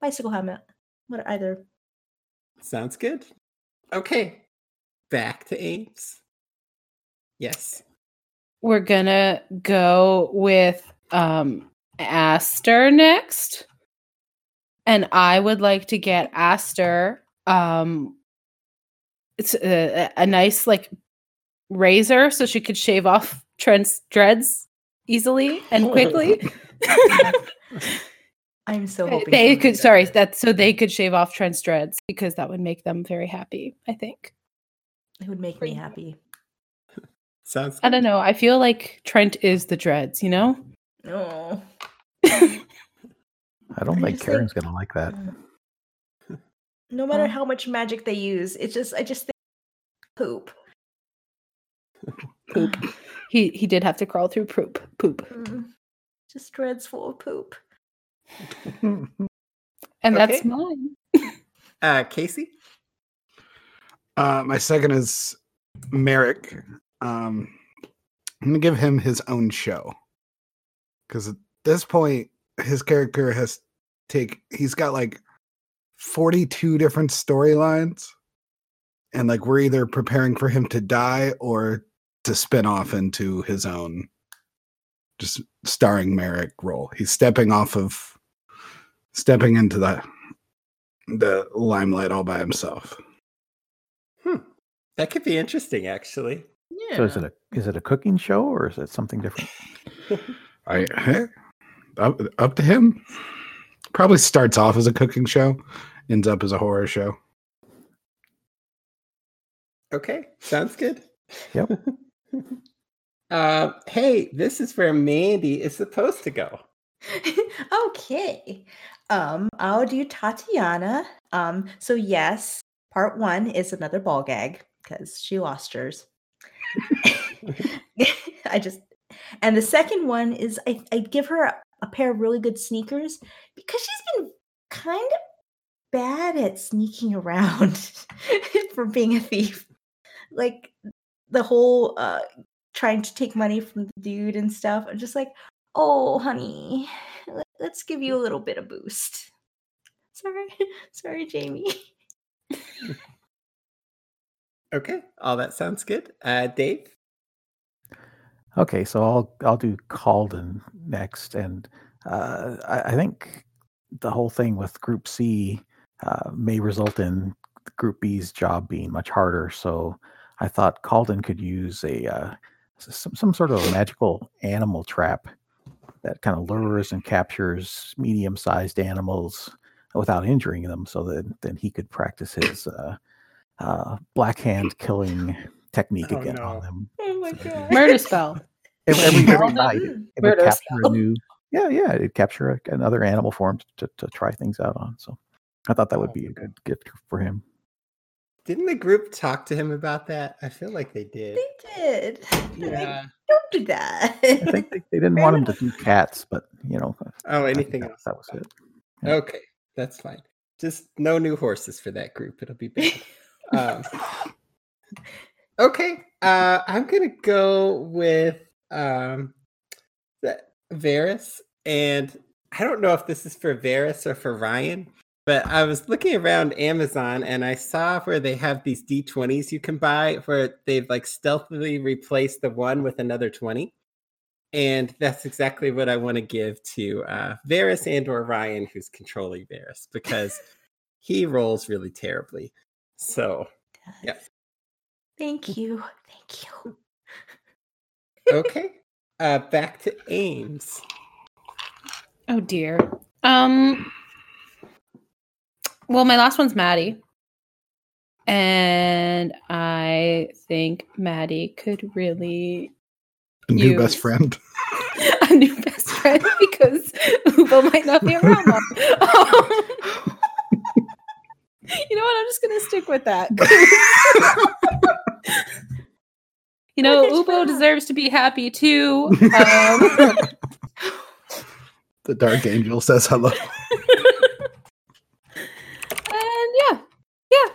[SPEAKER 5] bicycle helmet, what either.
[SPEAKER 1] Sounds good. Okay. Back to Ames. Yes.
[SPEAKER 2] We're gonna go with um Aster next. And I would like to get Aster um it's a, a nice like razor so she could shave off Trent's dreads easily and quickly.
[SPEAKER 5] I'm so hoping
[SPEAKER 2] they
[SPEAKER 5] she'll do
[SPEAKER 2] could
[SPEAKER 5] that.
[SPEAKER 2] sorry that so they could shave off Trent's dreads because that would make them very happy, I think.
[SPEAKER 5] It would make me happy.
[SPEAKER 1] Sounds
[SPEAKER 2] I don't know. I feel like Trent is the dreads, you know?
[SPEAKER 5] Oh.
[SPEAKER 4] I don't
[SPEAKER 5] I
[SPEAKER 4] think Karen's
[SPEAKER 5] think-
[SPEAKER 4] gonna like that.
[SPEAKER 5] No matter how much magic they use, it's just I just think poop.
[SPEAKER 2] Poop. He he did have to crawl through poop. Poop.
[SPEAKER 5] Mm. Just dreads full of poop.
[SPEAKER 2] And that's mine.
[SPEAKER 1] Uh Casey?
[SPEAKER 3] Uh, my second is Merrick. Um, I'm gonna give him his own show because at this point, his character has take. He's got like 42 different storylines, and like we're either preparing for him to die or to spin off into his own, just starring Merrick role. He's stepping off of, stepping into the the limelight all by himself.
[SPEAKER 1] Hmm. That could be interesting actually.
[SPEAKER 5] Yeah.
[SPEAKER 4] So is it a is it a cooking show or is it something different?
[SPEAKER 3] I hey, up, up to him. Probably starts off as a cooking show, ends up as a horror show.
[SPEAKER 1] Okay, sounds good.
[SPEAKER 4] Yep.
[SPEAKER 1] uh, hey, this is where Mandy is supposed to go.
[SPEAKER 5] okay. Um, I'll do Tatiana. Um, so yes, part one is another ball gag because she lost hers. I just and the second one is I, I give her a, a pair of really good sneakers because she's been kind of bad at sneaking around for being a thief. Like the whole uh trying to take money from the dude and stuff. I'm just like, oh honey, let- let's give you a little bit of boost. Sorry, sorry, Jamie.
[SPEAKER 1] Okay, all that sounds good. Uh, Dave?
[SPEAKER 4] Okay, so I'll I'll do Calden next, and uh, I, I think the whole thing with Group C uh, may result in Group B's job being much harder. So I thought Calden could use a uh, some some sort of a magical animal trap that kind of lures and captures medium-sized animals without injuring them, so that then he could practice his uh, uh, black hand killing technique
[SPEAKER 1] Oh,
[SPEAKER 4] again
[SPEAKER 1] no.
[SPEAKER 4] on them.
[SPEAKER 5] Oh my god.
[SPEAKER 2] Murder spell.
[SPEAKER 4] Every, every, every
[SPEAKER 2] Calden
[SPEAKER 4] night, it, it would
[SPEAKER 2] murder
[SPEAKER 4] capture a new. Yeah, yeah, it'd capture a, another animal form to, to try things out on. So I thought that would
[SPEAKER 1] Oh.
[SPEAKER 4] be a good gift for him.
[SPEAKER 1] Didn't the group talk to him about that? I feel like they did.
[SPEAKER 5] They did. They're like,
[SPEAKER 1] Yeah.
[SPEAKER 5] Don't do that.
[SPEAKER 4] I think they, they didn't want him to do cats, but you know,
[SPEAKER 1] Oh, anything
[SPEAKER 4] that,
[SPEAKER 1] else?
[SPEAKER 4] that was it. Yeah.
[SPEAKER 1] Okay, that's fine. Just no new horses for that group. It'll be bad. um, okay, uh, I'm gonna go with um, Varys, and I don't know if this is for Varys or for Ryan, but I was looking around Amazon and I saw where they have these D20s you can buy, where they've like stealthily replaced the one with another 20 and that's exactly what I want to give to uh, Varys and or Ryan, who's controlling Varys, because he rolls really terribly. So, yeah.
[SPEAKER 5] Thank you. Thank you.
[SPEAKER 1] okay, uh, back to Ames.
[SPEAKER 2] Oh dear. Um. Well, my last one's Maddie, and I think Maddie could really
[SPEAKER 3] A new
[SPEAKER 2] You.
[SPEAKER 3] best friend.
[SPEAKER 2] a new best friend because Ubo might not be around. Um, you know what? I'm just gonna stick with that. you know, Ubo
[SPEAKER 5] wow.
[SPEAKER 2] deserves to be happy too. Um,
[SPEAKER 3] The Dark Angel says hello.
[SPEAKER 2] and yeah, yeah.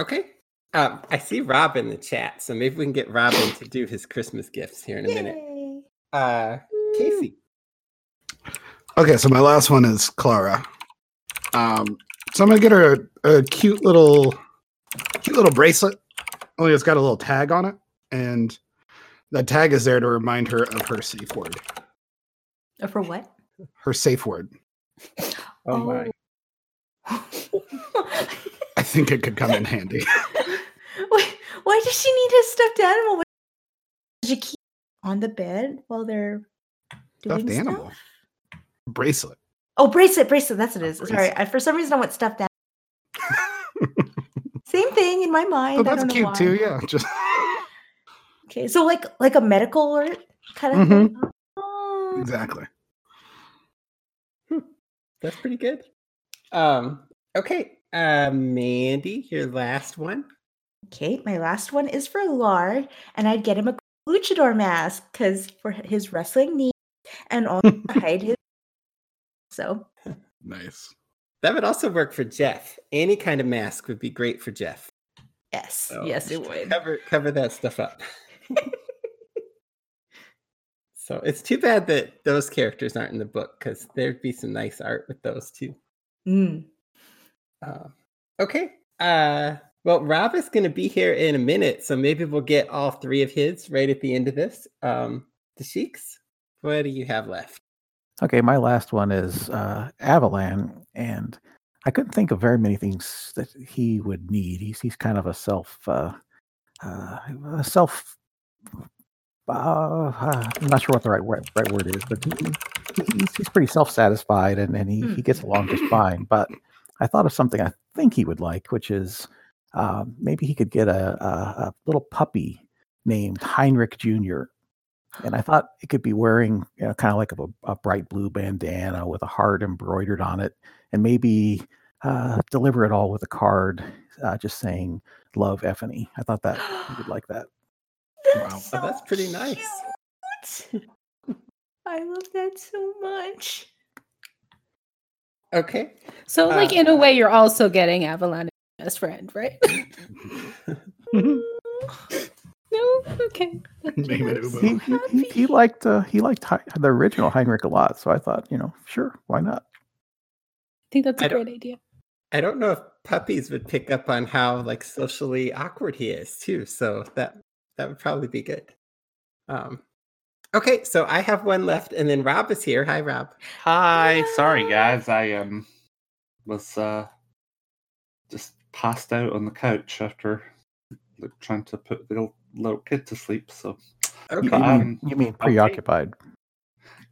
[SPEAKER 1] Okay. Um, I see Rob in the chat, so maybe we can get Robin to do his Christmas gifts here in a minute. Uh, Casey.
[SPEAKER 3] Okay, so my last one is Clara. Um, so I'm gonna get her a, a cute little, cute little bracelet. Only it's got a little tag on it, and that tag is there to remind her of her safe word.
[SPEAKER 5] For what?
[SPEAKER 3] Her safe word.
[SPEAKER 1] Oh, my.
[SPEAKER 3] I think it could come in handy.
[SPEAKER 5] why, why does she need a stuffed animal? Does she keep on the bed while they're doing
[SPEAKER 3] Stuffed
[SPEAKER 5] stuff?
[SPEAKER 3] animal. Bracelet.
[SPEAKER 5] Oh, bracelet, bracelet. That's what it is.
[SPEAKER 3] Oh,
[SPEAKER 5] Sorry, I, for some reason I went stuffed animal. Same thing in my mind.
[SPEAKER 3] Oh,
[SPEAKER 5] I
[SPEAKER 3] that's
[SPEAKER 5] don't know
[SPEAKER 3] cute
[SPEAKER 5] why.
[SPEAKER 3] too. Yeah, just
[SPEAKER 5] Okay, so like like a medical or kind of thing. Oh,
[SPEAKER 3] exactly.
[SPEAKER 1] That's pretty good. Um, okay. Uh, Mandy, your last one.
[SPEAKER 5] Okay, my last one is for Lar, and I'd get him a luchador mask because for his wrestling needs and also to hide his. So
[SPEAKER 3] Nice.
[SPEAKER 1] That would also work for Jeff. Any kind of mask would be great for Jeff.
[SPEAKER 5] yes,
[SPEAKER 1] So
[SPEAKER 5] yes, it would.
[SPEAKER 1] Cover cover that stuff up. so it's too bad that those characters aren't in the book because there'd be some nice art with those too.
[SPEAKER 5] Mm.
[SPEAKER 1] Um, okay. Uh, well, Rob is going to be here in a minute, so maybe we'll get all three of his right at the end of this. Um, the Sheiks, what do you have left?
[SPEAKER 4] Okay, my last one is uh, Avalan, and I couldn't think of very many things that he would need. He's he's kind of a self, uh, uh, a self. Uh, I'm not sure what the right word, right word is, but he, he, he's, he's pretty self-satisfied, and, and he, he gets along just fine. But I thought of something I think he would like, which is uh, maybe he could get a, a, a little puppy named Heinrich Jr and I thought it could be wearing, you know, kind of like a, a bright blue bandana with a heart embroidered on it, and maybe uh, deliver it all with a card, uh, just saying "Love Effany." I thought that you would like that.
[SPEAKER 5] That's,
[SPEAKER 1] Oh, that's pretty nice.
[SPEAKER 5] I love that so much.
[SPEAKER 1] Okay.
[SPEAKER 2] So, like
[SPEAKER 1] Uh,
[SPEAKER 2] in a way, you're also getting Avalon as best friend, right? no, okay.
[SPEAKER 3] Name it Ubo.
[SPEAKER 4] He he, he, he liked uh, he liked Hei- the original Heinrich a lot, so I thought, you know, sure, why not?
[SPEAKER 2] I think that's a
[SPEAKER 1] I
[SPEAKER 2] great idea.
[SPEAKER 1] I don't know if puppies would pick up on how like socially awkward he is too. So that that would probably be good. Um, okay, so I have one left, and then Rob is here. Hi, Rob.
[SPEAKER 6] Hi, sorry guys. I um was uh just passed out on the couch after like, trying to put the little, little kid to sleep. So
[SPEAKER 4] You,
[SPEAKER 1] Okay.
[SPEAKER 4] you mean,
[SPEAKER 6] Um,
[SPEAKER 4] you mean preoccupied?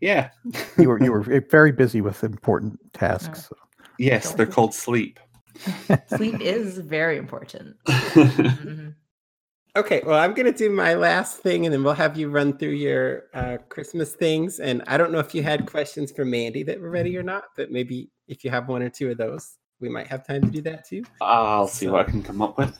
[SPEAKER 6] yeah,
[SPEAKER 4] You were you were very busy with important tasks.
[SPEAKER 6] yes, they're called sleep.
[SPEAKER 5] Sleep is very important. Mhm.
[SPEAKER 1] Okay, well, I'm gonna do my last thing, and then we'll have you run through your uh, Christmas things. And I don't know if you had questions for Mandy that were ready or not, but maybe if you have one or two of those, we might have time to do that too.
[SPEAKER 6] I'll see what I can come up with.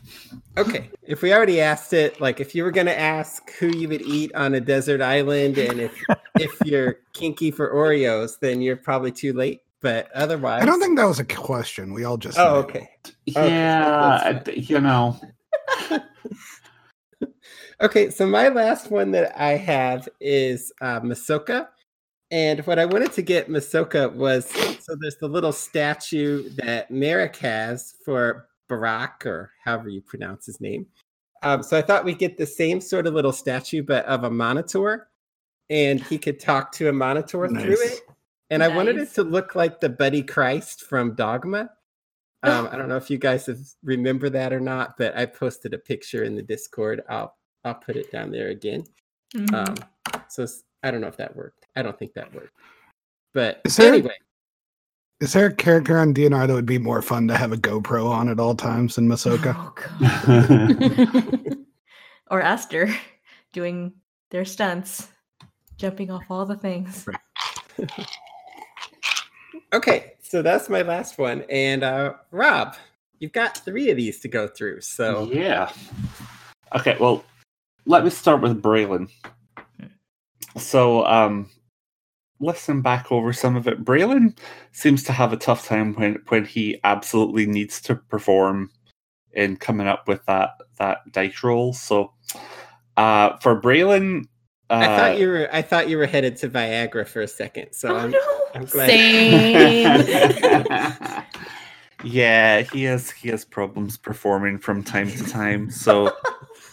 [SPEAKER 1] Okay, if we already asked it, like if you were gonna ask who you would eat on a desert island, and if if you're kinky for Oreos, then you're probably too late. But otherwise,
[SPEAKER 3] I don't think that was a question. We all just.
[SPEAKER 1] Oh, okay. Okay,
[SPEAKER 6] Yeah, you know.
[SPEAKER 1] Okay, so my last one that I have is uh, Masoka. And what I wanted to get Masoka was so there's the little statue that Merrick has for Barack, or however you pronounce his name. Um, so I thought we'd get the same sort of little statue, but of a monitor, and he could talk to a monitor through it. And I wanted it to look like the Buddy Christ from Dogma. Um, I don't know if you guys have remember that or not, but I posted a picture in the Discord. I'll I'll put it down there again.
[SPEAKER 5] Mhm.
[SPEAKER 1] Um, so I don't know if that worked. I don't think that worked. But
[SPEAKER 3] Is there-
[SPEAKER 1] anyway,
[SPEAKER 3] Is there a character on DNR that would be more fun to have a GoPro on at all times than Masoka?
[SPEAKER 5] Oh, God. or Aster doing their stunts, jumping off all the things.
[SPEAKER 1] okay, so that's my last one. And uh, Rob, you've got three of these to go through. So
[SPEAKER 6] yeah. Okay, well, let me start with Braylon. So, um, listen back over some of it. Braylon seems to have a tough time when when he absolutely needs to perform in coming up with that that dice roll. So, uh, for Braylon, uh,
[SPEAKER 1] I thought you were I thought you were headed to Viagra for a second. So
[SPEAKER 5] oh
[SPEAKER 1] I'm,
[SPEAKER 5] no!
[SPEAKER 1] I'm glad.
[SPEAKER 2] Same.
[SPEAKER 6] yeah, he has he has problems performing from time to time. So,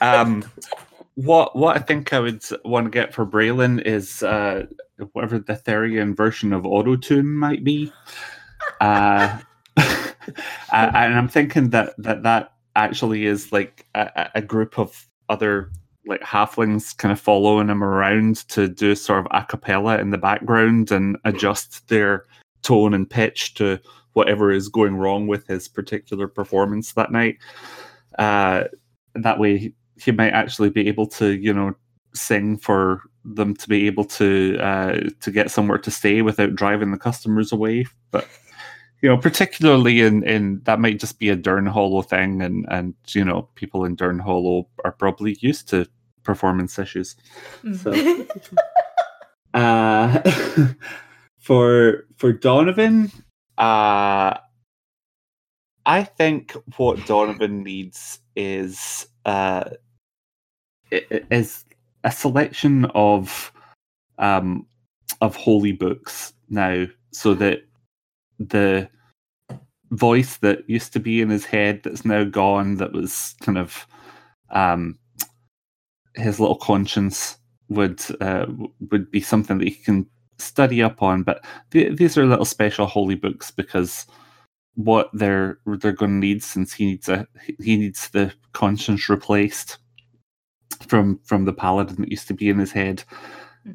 [SPEAKER 6] um, what what I think I would want to get for Braylon is uh, whatever the Therian version of Autotune might be. Uh, and I'm thinking that that that actually is like a, a- a group of other like halflings kind of following him around to do sort of a cappella in the background and adjust their tone and pitch to whatever is going wrong with his particular performance that night. Uh, that way, he- might actually be able to, you know, sing for them to be able to uh, to get somewhere to stay without driving the customers away. But you know, particularly in in that might just be a Dern Hollow thing, and and you know, people in Dern Hollow are probably used to performance issues. So- Uh, for for Donovan, uh, I think what Donovan needs is uh, is a selection of um, of holy books now, so that the voice that used to be in his head that's now gone, that was kind of um, his little conscience would uh, would be something that he can study up on. But th- these are little special holy books because what they're they're going to need since he needs a he needs the conscience replaced from from the paladin that used to be in his head.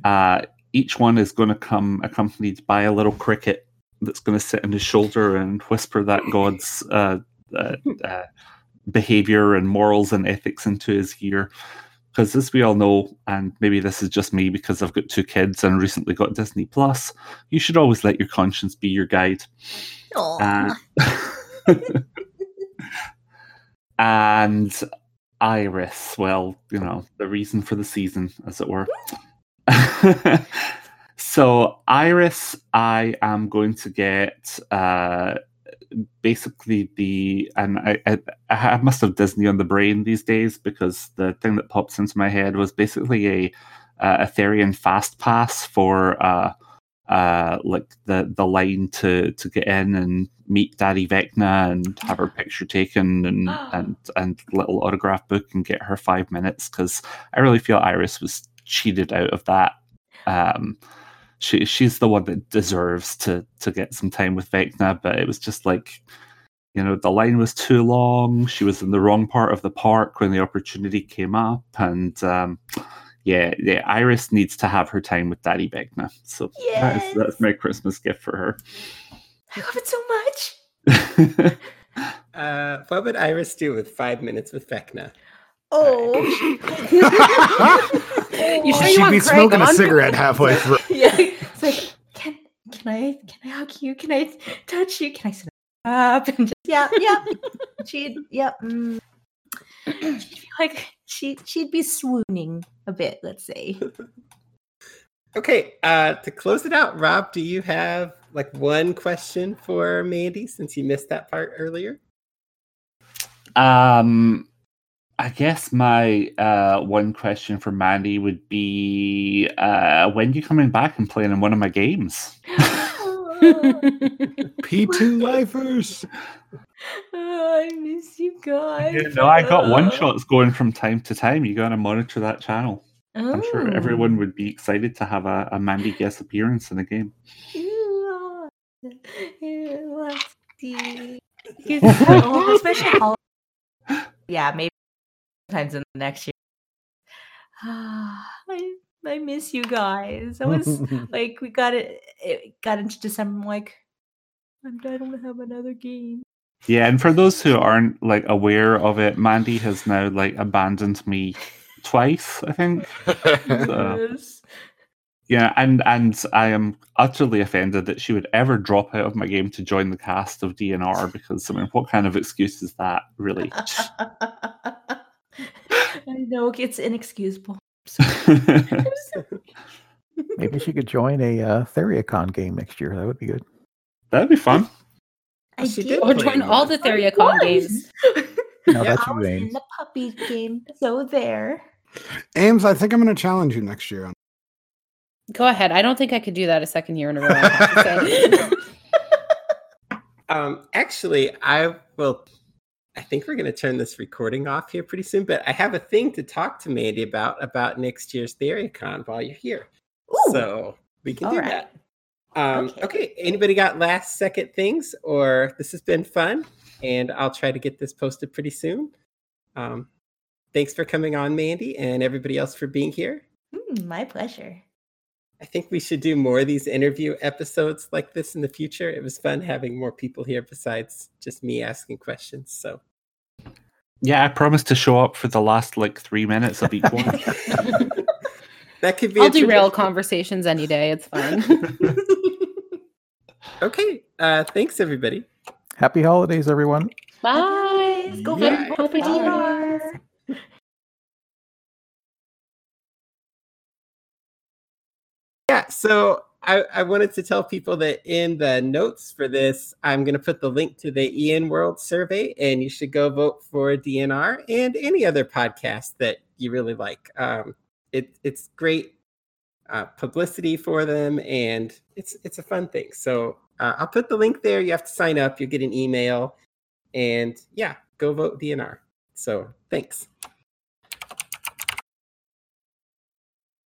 [SPEAKER 6] Uh, each one is going to come accompanied by a little cricket that's going to sit on his shoulder and whisper that god's uh, uh, uh, behavior and morals and ethics into his ear because as we all know, and maybe this is just me because I've got two kids and recently got Disney Plus, you should always let your conscience be your guide.
[SPEAKER 5] Aw.
[SPEAKER 6] Uh, and Iris, well, you know, the reason for the season, as it were. so, Iris, I am going to get uh, basically the, and I, I, I must have Disney on the brain these days because the thing that pops into my head was basically a uh, Ethereum fast pass for uh, uh, like the the line to to get in and meet Daddy Vecna and have her picture taken and and and little autograph book and get her five minutes because I really feel Iris was cheated out of that. Um, she she's the one that deserves to to get some time with Vecna, but it was just like you know the line was too long. She was in the wrong part of the park when the opportunity came up, and um, yeah, yeah, Iris needs to have her time with Daddy Vecna. So that is,
[SPEAKER 5] Yes.
[SPEAKER 6] that's my Christmas gift for her.
[SPEAKER 5] I love it so much.
[SPEAKER 1] Uh, what would Iris do with five minutes with Vecna?
[SPEAKER 5] Oh.
[SPEAKER 2] You sure you
[SPEAKER 3] She'd
[SPEAKER 2] want
[SPEAKER 3] be
[SPEAKER 2] Craig
[SPEAKER 3] smoking a cigarette halfway through.
[SPEAKER 5] yeah. It's like, can can I can I hug you? Can I touch you? Can I sit up and just yeah, yeah. she'd yep. mm. she'd feel like she she'd be swooning a bit, let's say.
[SPEAKER 1] Okay, uh, to close it out, Rob, do you have like one question for Mandy since you missed that part earlier?
[SPEAKER 6] Um, I guess my uh, one question for Mandy would be uh, when you coming back and playing in one of my games?
[SPEAKER 3] P2 lifers.
[SPEAKER 5] Oh, I miss you guys.
[SPEAKER 6] You know, I got one
[SPEAKER 5] Oh.
[SPEAKER 6] shots going from time to time. You gotta monitor that channel. I'm sure
[SPEAKER 5] Oh.
[SPEAKER 6] everyone would be excited to have a, a Mandy guest appearance in the game.
[SPEAKER 5] Oh. Let's see. Oh, especially. Yeah, maybe sometimes in the next year. I I miss you guys. I was like, we got it. It got into December. I'm like, I'm, I don't have another game.
[SPEAKER 6] Yeah, and for those who aren't like aware of it, Mandy has now like abandoned me twice, I think. Uh,
[SPEAKER 5] Yes.
[SPEAKER 6] Yeah, and and I am utterly offended that she would ever drop out of my game to join the cast of DNR because I mean, what kind of excuse is that, really?
[SPEAKER 5] I know it's inexcusable.
[SPEAKER 4] Maybe she could join a uh, Theriacon game next year. That would be good.
[SPEAKER 6] That'd be fun.
[SPEAKER 5] I
[SPEAKER 1] She
[SPEAKER 5] did.
[SPEAKER 1] did
[SPEAKER 2] or join all the
[SPEAKER 5] I
[SPEAKER 2] Theriacon
[SPEAKER 5] was.
[SPEAKER 2] games.
[SPEAKER 4] No,
[SPEAKER 1] Yeah,
[SPEAKER 4] that's
[SPEAKER 5] I
[SPEAKER 4] you,
[SPEAKER 5] was in the puppy game, so there.
[SPEAKER 3] Ames, I think I'm going to challenge you next year. on
[SPEAKER 2] Go ahead. I don't think I could do that a second year in a row. I have to say.
[SPEAKER 1] Um, actually, I will. I think we're going to turn this recording off here pretty soon, but I have a thing to talk to Mandy about about next year's Theriacon while you're here.
[SPEAKER 5] Ooh.
[SPEAKER 1] So we can
[SPEAKER 5] All
[SPEAKER 1] do
[SPEAKER 5] right.
[SPEAKER 1] that. Um,
[SPEAKER 5] Okay.
[SPEAKER 1] okay. Anybody got last second things, or this has been fun, and I'll try to get this posted pretty soon. Um, thanks for coming on, Mandy, and everybody else for being here.
[SPEAKER 5] Hmm, my pleasure.
[SPEAKER 1] I think we should do more of these interview episodes like this in the future. It was fun having more people here besides just me asking questions. So
[SPEAKER 6] Yeah, I promised to show up for the last like three minutes of each one.
[SPEAKER 1] that could be.
[SPEAKER 2] I'll
[SPEAKER 1] a
[SPEAKER 2] derail
[SPEAKER 1] tradition.
[SPEAKER 2] conversations any day. It's fine.
[SPEAKER 1] Okay. Uh, thanks, everybody.
[SPEAKER 4] Happy holidays, everyone.
[SPEAKER 2] Bye.
[SPEAKER 5] Go for,
[SPEAKER 1] Yeah.
[SPEAKER 5] go for
[SPEAKER 2] Bye.
[SPEAKER 5] DNR.
[SPEAKER 1] Yeah. So I, I wanted to tell people that in the notes for this, I'm going to put the link to the Ian World survey, and you should go vote for DNR and any other podcast that you really like. Um, it, it's great uh, publicity for them, and it's it's a fun thing. So uh, I'll put the link there. You have to sign up. You get an email, and yeah, go vote DNR. So thanks.